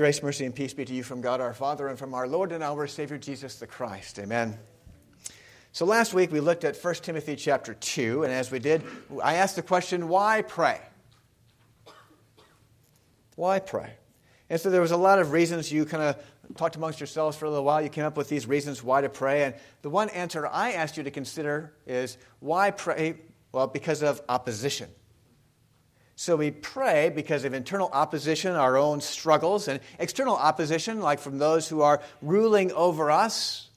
Grace, mercy, and peace be to you from God our Father and from our Lord and our Savior Jesus the Christ. Amen. So last week we looked at 1 Timothy chapter 2, and as we did, I asked the question, why pray? Why pray? And so there was a lot of reasons you kind of talked amongst yourselves for a little while. You came up with these reasons why to pray. And the one answer I asked you to consider is why pray? Well, because of opposition. So we pray because of internal opposition, our own struggles, and external opposition, like from those who are ruling over us.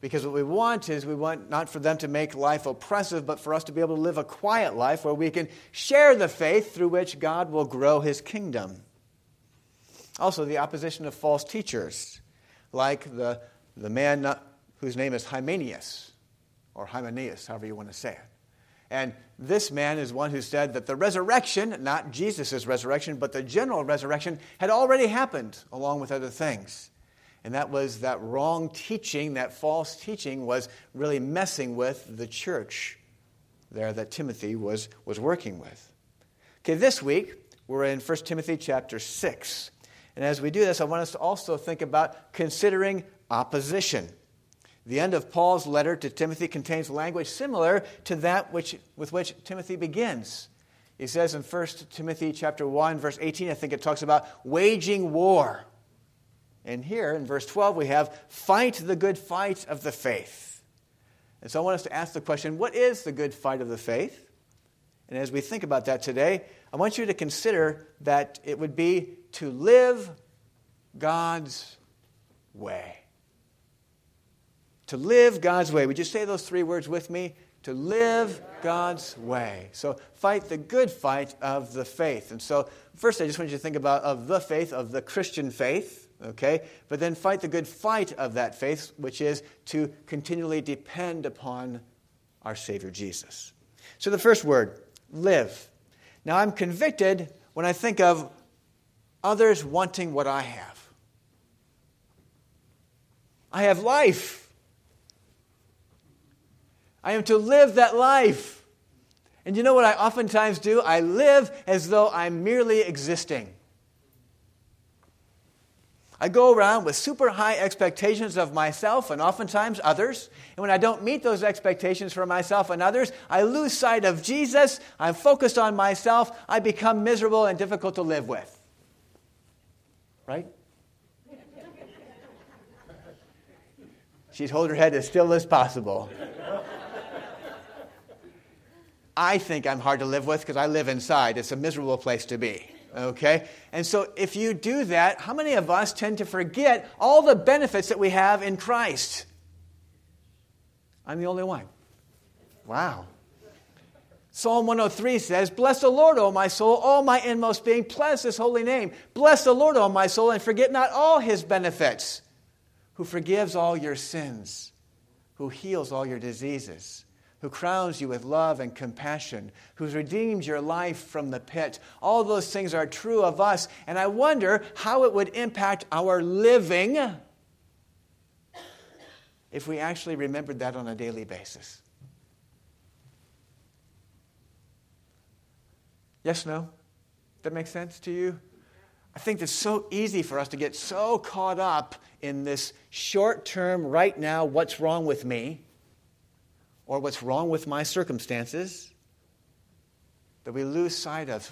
Because what we want is we want not for them to make life oppressive, but for us to be able to live a quiet life where we can share the faith through which God will grow his kingdom. Also, the opposition of false teachers, like the, the man whose name is Hymenaeus, or Hymenaeus, however you want to say it. And this man is one who said that the resurrection, not Jesus' resurrection, but the general resurrection, had already happened along with other things. And that was that wrong teaching, that false teaching, was really messing with the church there that Timothy was, was working with. Okay, this week we're in 1 Timothy chapter 6. And as we do this, I want us to also think about considering opposition. The end of Paul's letter to Timothy contains language similar to that which, with which Timothy begins. He says in 1 Timothy chapter 1 verse 18 I think it talks about waging war. And here in verse 12 we have fight the good fight of the faith. And so I want us to ask the question what is the good fight of the faith? And as we think about that today, I want you to consider that it would be to live God's way to live God's way. Would you say those three words with me? To live God's way. So fight the good fight of the faith. And so first I just want you to think about of the faith, of the Christian faith, okay? But then fight the good fight of that faith, which is to continually depend upon our Savior Jesus. So the first word, live. Now I'm convicted when I think of others wanting what I have. I have life. I am to live that life. And you know what I oftentimes do? I live as though I'm merely existing. I go around with super high expectations of myself and oftentimes others. And when I don't meet those expectations for myself and others, I lose sight of Jesus. I'm focused on myself. I become miserable and difficult to live with. Right? She'd hold her head as still as possible. I think I'm hard to live with because I live inside. It's a miserable place to be. Okay? And so if you do that, how many of us tend to forget all the benefits that we have in Christ? I'm the only one. Wow. Psalm 103 says, Bless the Lord, O my soul, all my inmost being. Bless his holy name. Bless the Lord, O my soul, and forget not all his benefits, who forgives all your sins, who heals all your diseases who crowns you with love and compassion, who's redeemed your life from the pit. All those things are true of us, and I wonder how it would impact our living if we actually remembered that on a daily basis. Yes, no? That makes sense to you? I think it's so easy for us to get so caught up in this short term, right now, what's wrong with me or what's wrong with my circumstances, that we lose sight of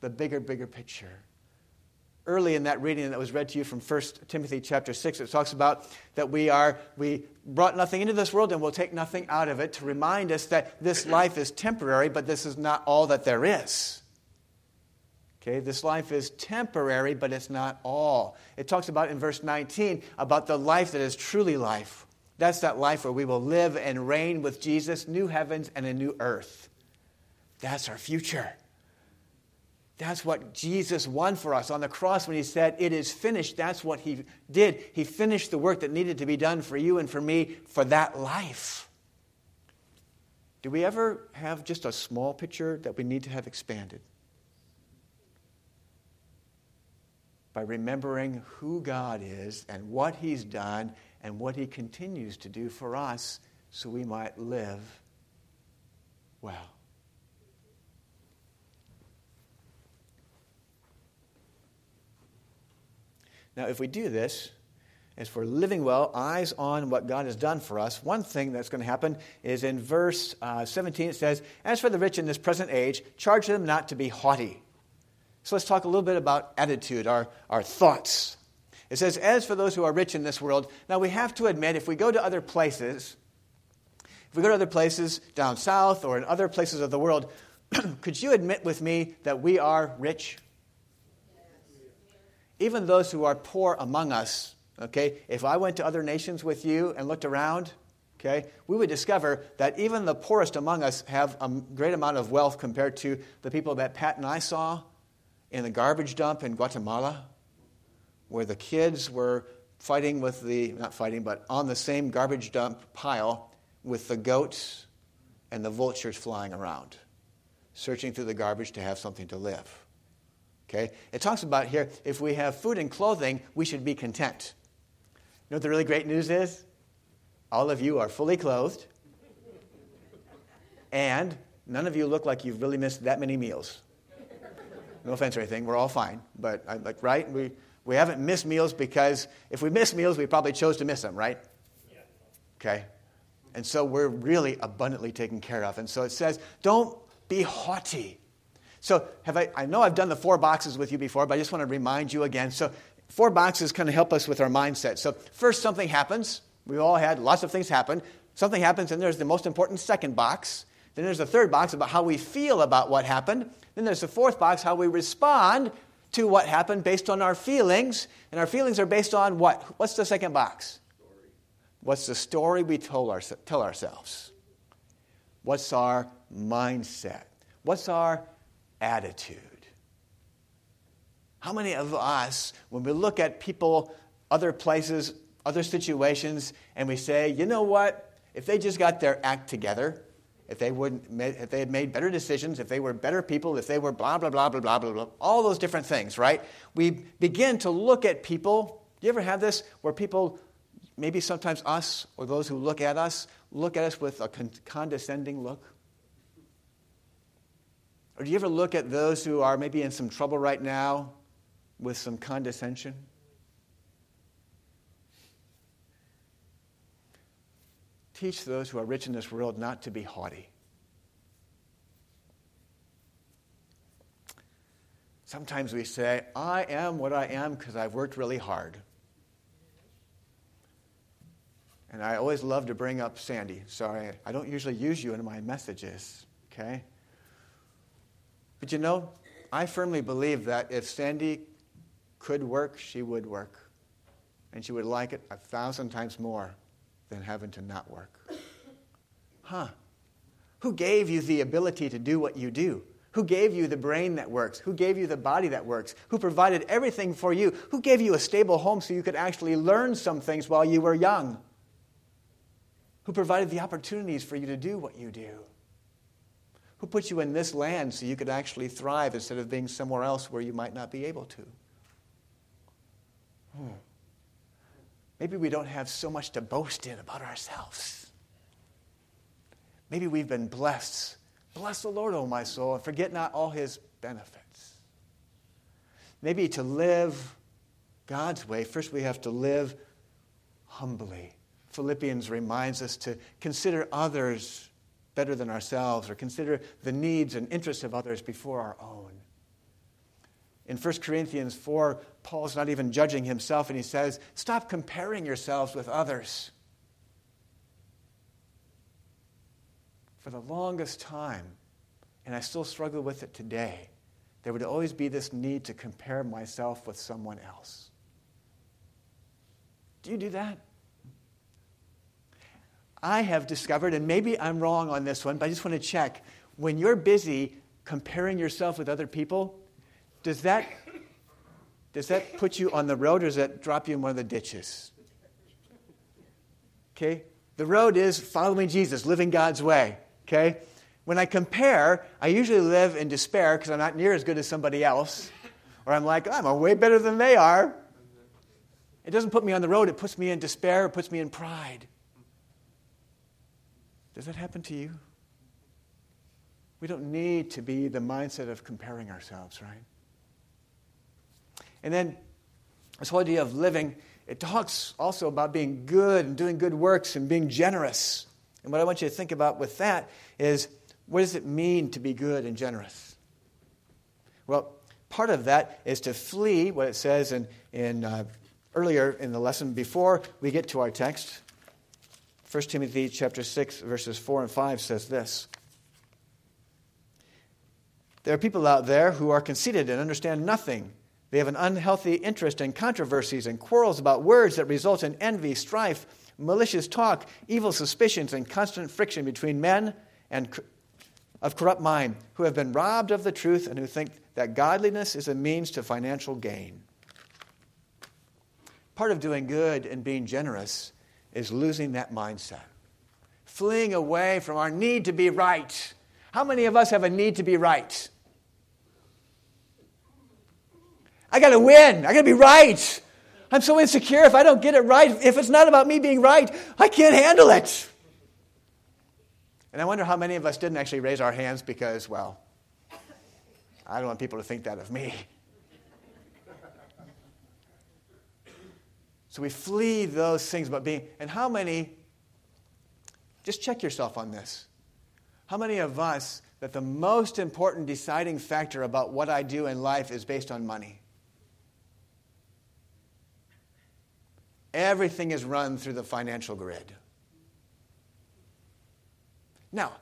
the bigger, bigger picture. Early in that reading that was read to you from 1 Timothy chapter 6, it talks about that we are we brought nothing into this world and will take nothing out of it to remind us that this life is temporary, but this is not all that there is. Okay, this life is temporary, but it's not all. It talks about in verse 19 about the life that is truly life, that's that life where we will live and reign with Jesus, new heavens and a new earth. That's our future. That's what Jesus won for us on the cross when he said, It is finished. That's what he did. He finished the work that needed to be done for you and for me for that life. Do we ever have just a small picture that we need to have expanded? By remembering who God is and what he's done and what He continues to do for us so we might live well. Now, if we do this, as we're living well, eyes on what God has done for us, one thing that's going to happen is in verse uh, 17 it says, As for the rich in this present age, charge them not to be haughty. So let's talk a little bit about attitude, our, our thoughts. It says, As for those who are rich in this world, now we have to admit, if we go to other places, if we go to other places down south or in other places of the world, could you admit with me that we are rich? Even those who are poor among us, okay, if I went to other nations with you and looked around, okay, we would discover that even the poorest among us have a great amount of wealth compared to the people that Pat and I saw in the garbage dump in Guatemala, where the kids were fighting with the, not fighting, but on the same garbage dump pile with the goats and the vultures flying around, searching through the garbage to have something to live. Okay? It talks about here if we have food and clothing, we should be content. You know what the really great news is? All of you are fully clothed, and none of you look like you've really missed that many meals. No offense or anything, we're all fine. But, I'm like, right? We, we haven't missed meals because if we miss meals, we probably chose to miss them, right? Yeah. Okay? And so we're really abundantly taken care of. And so it says, don't be haughty. So have I, I know I've done the four boxes with you before, but I just want to remind you again. So four boxes kind of help us with our mindset. So first, something happens. We've all had lots of things happen. Something happens, and there's the most important second box. Then there's the third box about how we feel about what happened. Then there's the fourth box, how we respond to what happened based on our feelings. And our feelings are based on what? What's the second box? Story. What's the story we our, tell ourselves? What's our mindset? What's our attitude? How many of us, when we look at people, other places, other situations, and we say, you know what? If they just got their act together, if they, would, if they had made better decisions, if they were better people, if they were blah, blah, blah, blah, blah, blah, blah, all those different things, right? We begin to look at people. Do you ever have this where people maybe sometimes us or those who look at us look at us with a con- condescending look? Or do you ever look at those who are maybe in some trouble right now with some condescension? Teach those who are rich in this world not to be haughty. Sometimes we say, I am what I am because I've worked really hard. And I always love to bring up Sandy. Sorry, I don't usually use you in my messages, okay? But you know, I firmly believe that if Sandy could work, she would work. And she would like it a thousand times more than having to not work. Huh. Who gave you the ability to do what you do? Who gave you the brain that works? Who gave you the body that works? Who provided everything for you? Who gave you a stable home so you could actually learn some things while you were young? who provided the opportunities for you to do what you do, who put you in this land so you could actually thrive instead of being somewhere else where you might not be able to. Hmm. Maybe we don't have so much to boast in about ourselves. Maybe we've been blessed. Bless the Lord, O my soul, and forget not all his benefits. Maybe to live God's way, first we have to live humbly Philippians reminds us to consider others better than ourselves or consider the needs and interests of others before our own. In 1 Corinthians 4, Paul's not even judging himself, and he says, Stop comparing yourselves with others. For the longest time, and I still struggle with it today, there would always be this need to compare myself with someone else. Do you do that? I have discovered, and maybe I'm wrong on this one, but I just want to check. When you're busy comparing yourself with other people, does that, does that put you on the road or does that drop you in one of the ditches? Okay? The road is following Jesus, living God's way. Okay? When I compare, I usually live in despair because I'm not near as good as somebody else. Or I'm like, I'm way better than they are. It doesn't put me on the road, it puts me in despair, it puts me in pride. Does that happen to you? We don't need to be the mindset of comparing ourselves, right? And then this whole idea of living, it talks also about being good and doing good works and being generous. And what I want you to think about with that is what does it mean to be good and generous? Well, part of that is to flee what it says in, in uh, earlier in the lesson before we get to our text. 1 Timothy chapter 6 verses 4 and 5 says this. There are people out there who are conceited and understand nothing. They have an unhealthy interest in controversies and quarrels about words that result in envy, strife, malicious talk, evil suspicions, and constant friction between men and of corrupt mind, who have been robbed of the truth and who think that godliness is a means to financial gain. Part of doing good and being generous is losing that mindset, fleeing away from our need to be right. How many of us have a need to be right? I got to win. I got to be right. I'm so insecure if I don't get it right. If it's not about me being right, I can't handle it. And I wonder how many of us didn't actually raise our hands because, well, I don't want people to think that of me. So we flee those things about being, and how many, just check yourself on this. How many of us that the most important deciding factor about what I do in life is based on money? Everything is run through the financial grid. Now,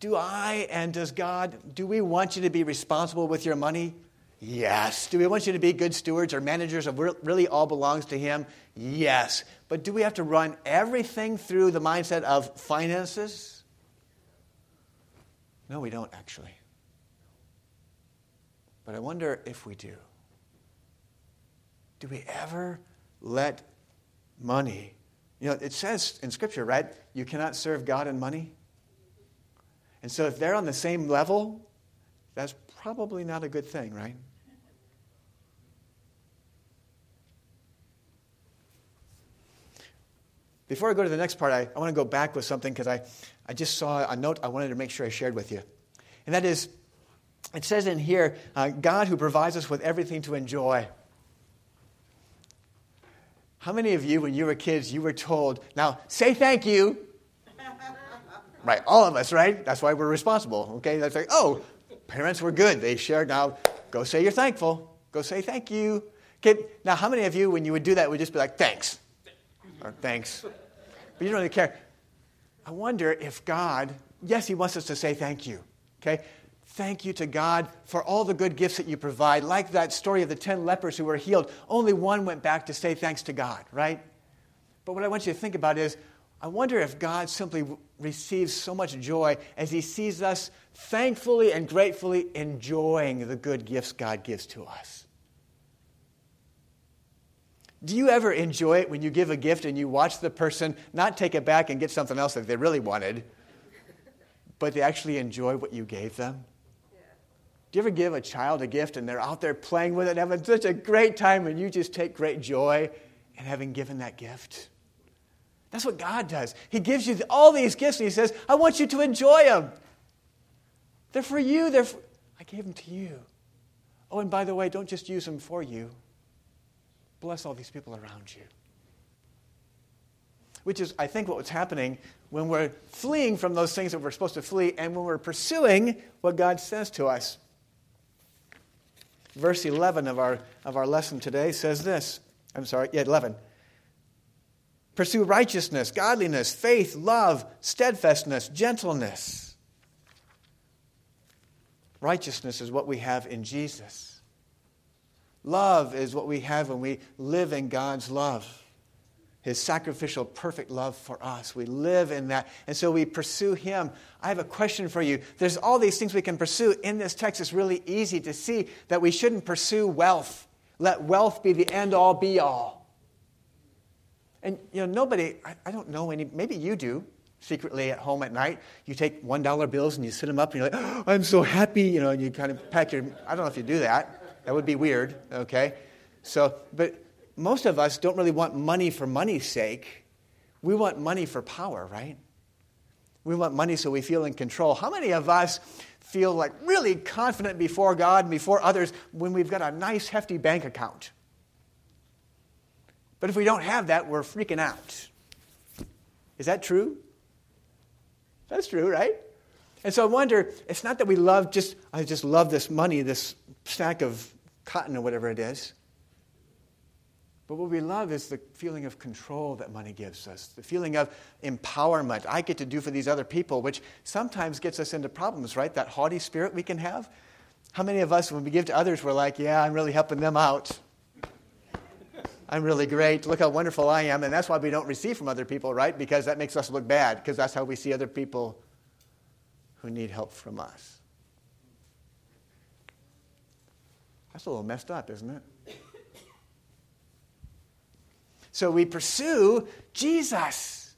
do I and does God, do we want you to be responsible with your money? Yes. Do we want you to be good stewards or managers of what really all belongs to Him? Yes. But do we have to run everything through the mindset of finances? No, we don't actually. But I wonder if we do. Do we ever let money. You know, it says in Scripture, right? You cannot serve God and money. And so if they're on the same level, that's probably not a good thing, right? Before I go to the next part, I, I want to go back with something because I, I just saw a note I wanted to make sure I shared with you. And that is, it says in here, uh, God who provides us with everything to enjoy. How many of you, when you were kids, you were told, now say thank you? right, all of us, right? That's why we're responsible, okay? That's like, oh, parents were good. They shared. Now go say you're thankful. Go say thank you. Okay, now, how many of you, when you would do that, would just be like, thanks? Or thanks. But you don't really care. I wonder if God, yes, He wants us to say thank you, okay? Thank you to God for all the good gifts that you provide. Like that story of the 10 lepers who were healed, only one went back to say thanks to God, right? But what I want you to think about is I wonder if God simply receives so much joy as he sees us thankfully and gratefully enjoying the good gifts God gives to us. Do you ever enjoy it when you give a gift and you watch the person not take it back and get something else that they really wanted, but they actually enjoy what you gave them? Do you ever give a child a gift and they're out there playing with it and having such a great time and you just take great joy in having given that gift? That's what God does. He gives you all these gifts and He says, I want you to enjoy them. They're for you. They're for... I gave them to you. Oh, and by the way, don't just use them for you. Bless all these people around you. Which is, I think, what's happening when we're fleeing from those things that we're supposed to flee and when we're pursuing what God says to us verse 11 of our, of our lesson today says this. I'm sorry, yeah, 11. Pursue righteousness, godliness, faith, love, steadfastness, gentleness. Righteousness is what we have in Jesus. Love is what we have when we live in God's love his sacrificial, perfect love for us. We live in that. And so we pursue him. I have a question for you. There's all these things we can pursue. In this text, it's really easy to see that we shouldn't pursue wealth. Let wealth be the end all be all. And, you know, nobody, I, I don't know any, maybe you do secretly at home at night. You take $1 bills and you sit them up and you're like, oh, I'm so happy, you know, and you kind of pack your, I don't know if you do that. That would be weird, okay? So, but most of us don't really want money for money's sake. We want money for power, right? We want money so we feel in control. How many of us feel like really confident before God and before others when we've got a nice, hefty bank account? But if we don't have that, we're freaking out. Is that true? That's true, right? And so I wonder, it's not that we love just, I just love this money, this stack of cotton or whatever it is. But what we love is the feeling of control that money gives us, the feeling of empowerment I get to do for these other people, which sometimes gets us into problems, right? That haughty spirit we can have. How many of us, when we give to others, we're like, yeah, I'm really helping them out. I'm really great. Look how wonderful I am. And that's why we don't receive from other people, right? Because that makes us look bad, because that's how we see other people who need help from us. That's a little messed up, isn't it? So we pursue Jesus,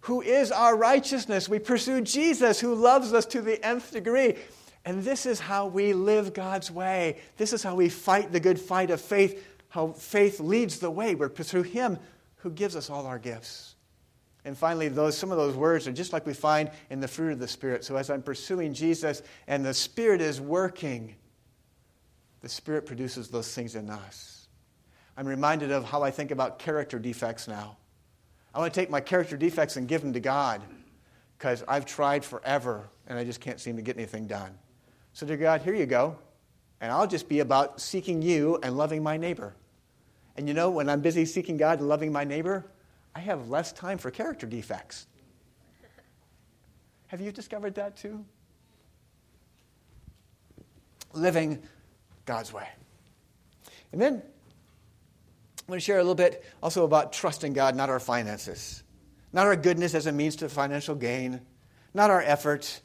who is our righteousness. We pursue Jesus, who loves us to the nth degree. And this is how we live God's way. This is how we fight the good fight of faith, how faith leads the way. We're through Him who gives us all our gifts. And finally, those, some of those words are just like we find in the fruit of the Spirit. So as I'm pursuing Jesus and the Spirit is working, the Spirit produces those things in us. I'm reminded of how I think about character defects now. I want to take my character defects and give them to God because I've tried forever and I just can't seem to get anything done. So, dear God, here you go. And I'll just be about seeking you and loving my neighbor. And you know, when I'm busy seeking God and loving my neighbor, I have less time for character defects. Have you discovered that too? Living God's way. And then I'm going to share a little bit also about trusting God, not our finances, not our goodness as a means to financial gain, not our effort,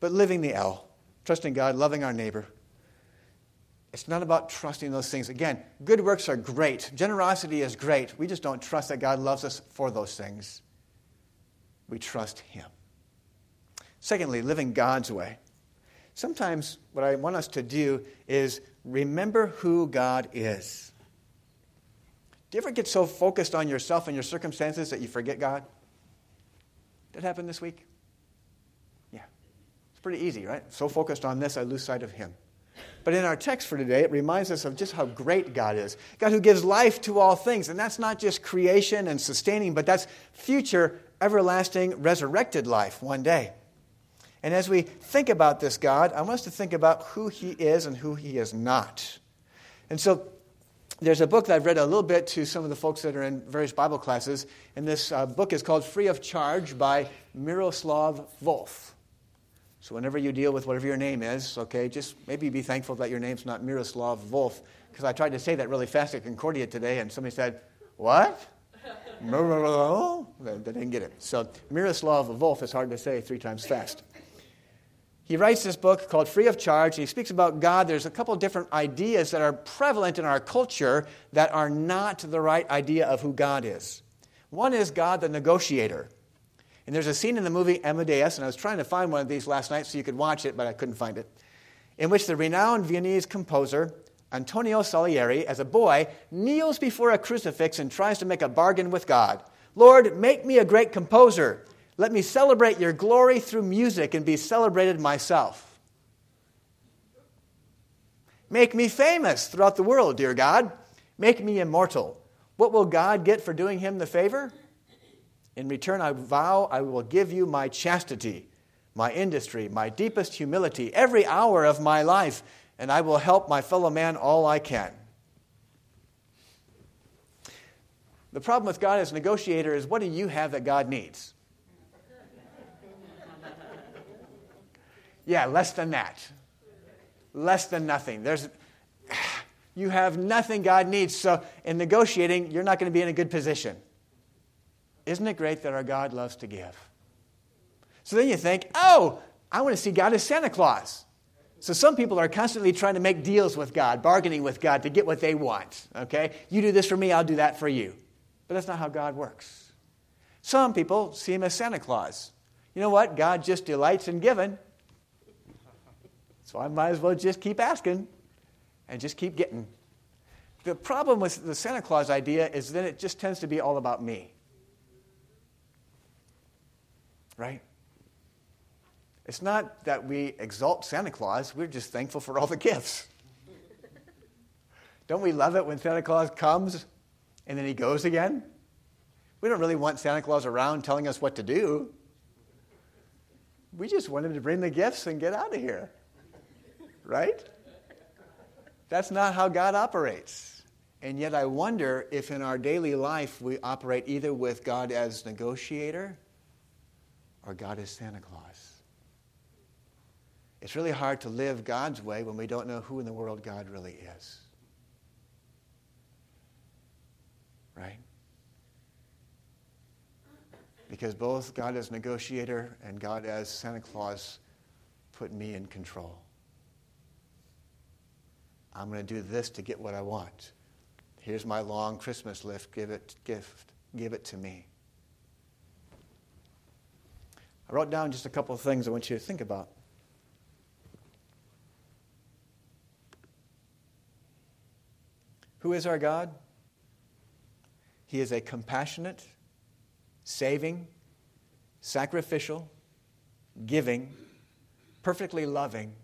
but living the L, trusting God, loving our neighbor. It's not about trusting those things. Again, good works are great. Generosity is great. We just don't trust that God loves us for those things. We trust Him. Secondly, living God's way. Sometimes what I want us to do is remember who God is. Do you ever get so focused on yourself and your circumstances that you forget God? Did that happen this week? Yeah. It's pretty easy, right? So focused on this, I lose sight of Him. But in our text for today, it reminds us of just how great God is. God who gives life to all things. And that's not just creation and sustaining, but that's future, everlasting, resurrected life one day. And as we think about this God, I want us to think about who He is and who He is not. And so there's a book that I've read a little bit to some of the folks that are in various Bible classes, and this uh, book is called Free of Charge by Miroslav Volf. So whenever you deal with whatever your name is, okay, just maybe be thankful that your name's not Miroslav Volf, because I tried to say that really fast at Concordia today, and somebody said, "What?" they didn't get it. So Miroslav Volf is hard to say three times fast he writes this book called Free of Charge, he speaks about God. There's a couple different ideas that are prevalent in our culture that are not the right idea of who God is. One is God the negotiator. And there's a scene in the movie Amadeus, and I was trying to find one of these last night so you could watch it, but I couldn't find it, in which the renowned Viennese composer Antonio Salieri, as a boy, kneels before a crucifix and tries to make a bargain with God. Lord, make me a great composer. Let me celebrate your glory through music and be celebrated myself. Make me famous throughout the world, dear God. Make me immortal. What will God get for doing him the favor? In return, I vow I will give you my chastity, my industry, my deepest humility, every hour of my life, and I will help my fellow man all I can. The problem with God as negotiator is what do you have that God needs? Yeah, less than that. Less than nothing. There's, you have nothing God needs. So in negotiating, you're not going to be in a good position. Isn't it great that our God loves to give? So then you think, oh, I want to see God as Santa Claus. So some people are constantly trying to make deals with God, bargaining with God to get what they want. Okay? You do this for me, I'll do that for you. But that's not how God works. Some people see him as Santa Claus. You know what? God just delights in giving. So I might as well just keep asking and just keep getting. The problem with the Santa Claus idea is that it just tends to be all about me. Right? It's not that we exalt Santa Claus, we're just thankful for all the gifts. Don't we love it when Santa Claus comes and then he goes again. We don't really want Santa Claus around telling us what to do. We just want him to bring the gifts and get out of here. Right? That's not how God operates. And yet, I wonder if in our daily life we operate either with God as negotiator or God as Santa Claus. It's really hard to live God's way when we don't know who in the world God really is. Right? Because both God as negotiator and God as Santa Claus put me in control. I'm going to do this to get what I want. Here's my long Christmas list. Give it, gift. Give it to me. I wrote down just a couple of things I want you to think about. Who is our God? He is a compassionate, saving, sacrificial, giving, perfectly loving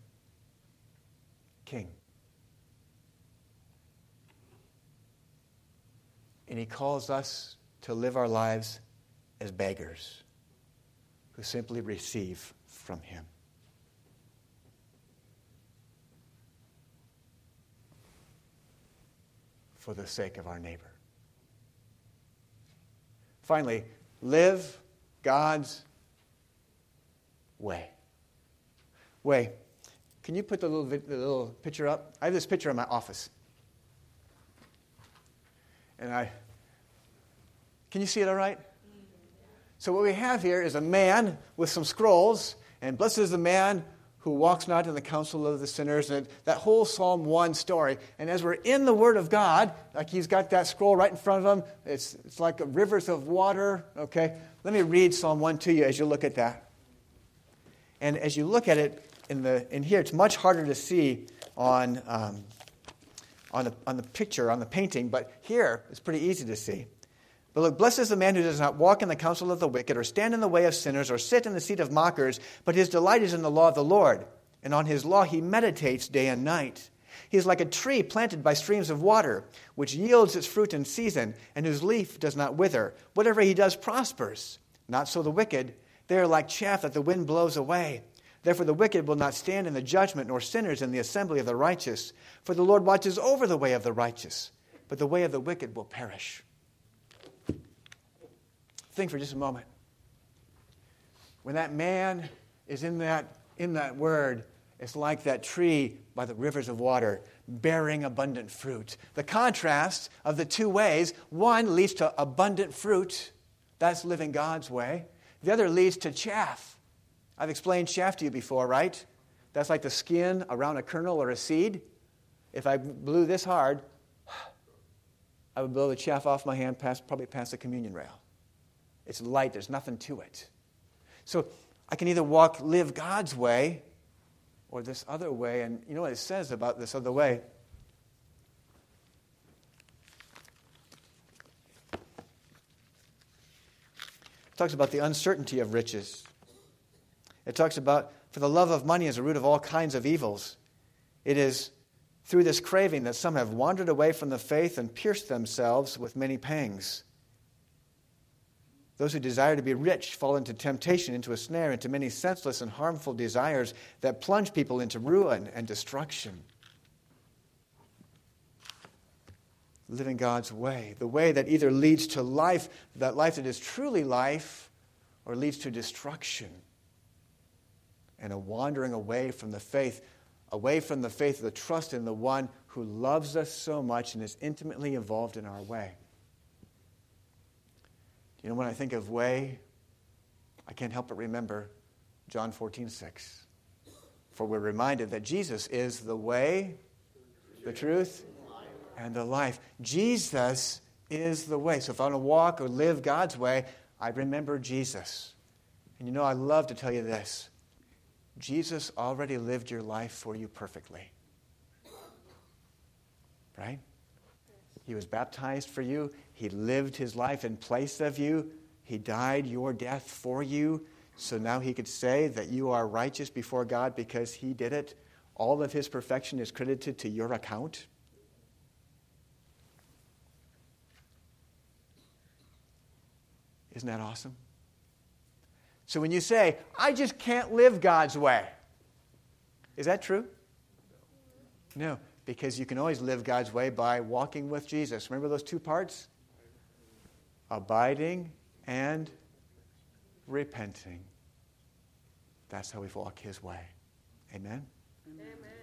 King. And He calls us to live our lives as beggars who simply receive from Him. For the sake of our neighbor. Finally, live God's way. Way. Can you put the little, the little picture up? I have this picture in my office. And I, can you see it all right? So, what we have here is a man with some scrolls, and blessed is the man who walks not in the counsel of the sinners, and that whole Psalm 1 story. And as we're in the Word of God, like he's got that scroll right in front of him, it's, it's like rivers of water, okay? Let me read Psalm 1 to you as you look at that. And as you look at it in, the, in here, it's much harder to see on, um, on, the, on the picture, on the painting, but here it's pretty easy to see. But look, blessed is the man who does not walk in the counsel of the wicked, or stand in the way of sinners, or sit in the seat of mockers, but his delight is in the law of the Lord, and on his law he meditates day and night. He is like a tree planted by streams of water, which yields its fruit in season, and whose leaf does not wither. Whatever he does prospers. Not so the wicked. They are like chaff that the wind blows away. Therefore, the wicked will not stand in the judgment, nor sinners in the assembly of the righteous. For the Lord watches over the way of the righteous, but the way of the wicked will perish. Think for just a moment. When that man is in that, in that word, it's like that tree by the rivers of water, bearing abundant fruit. The contrast of the two ways one leads to abundant fruit, that's living God's way. The other leads to chaff. I've explained chaff to you before, right? That's like the skin around a kernel or a seed. If I blew this hard, I would blow the chaff off my hand, past, probably past the communion rail. It's light, there's nothing to it. So I can either walk, live God's way, or this other way. And you know what it says about this other way? It talks about the uncertainty of riches. It talks about, for the love of money is the root of all kinds of evils. It is through this craving that some have wandered away from the faith and pierced themselves with many pangs. Those who desire to be rich fall into temptation, into a snare, into many senseless and harmful desires that plunge people into ruin and destruction. Living God's way, the way that either leads to life, that life that is truly life, or leads to destruction and a wandering away from the faith, away from the faith, the trust in the one who loves us so much and is intimately involved in our way. You know, when I think of way, I can't help but remember John 14, 6. For we're reminded that Jesus is the way, the truth, and the life. Jesus is the way. So if I want to walk or live God's way, I remember Jesus. And you know, I love to tell you this Jesus already lived your life for you perfectly. Right? He was baptized for you. He lived his life in place of you. He died your death for you. So now he could say that you are righteous before God because he did it. All of his perfection is credited to your account. Isn't that awesome? So when you say, I just can't live God's way, is that true? No, because you can always live God's way by walking with Jesus. Remember those two parts? Abiding and repenting. That's how we walk His way. Amen? Amen.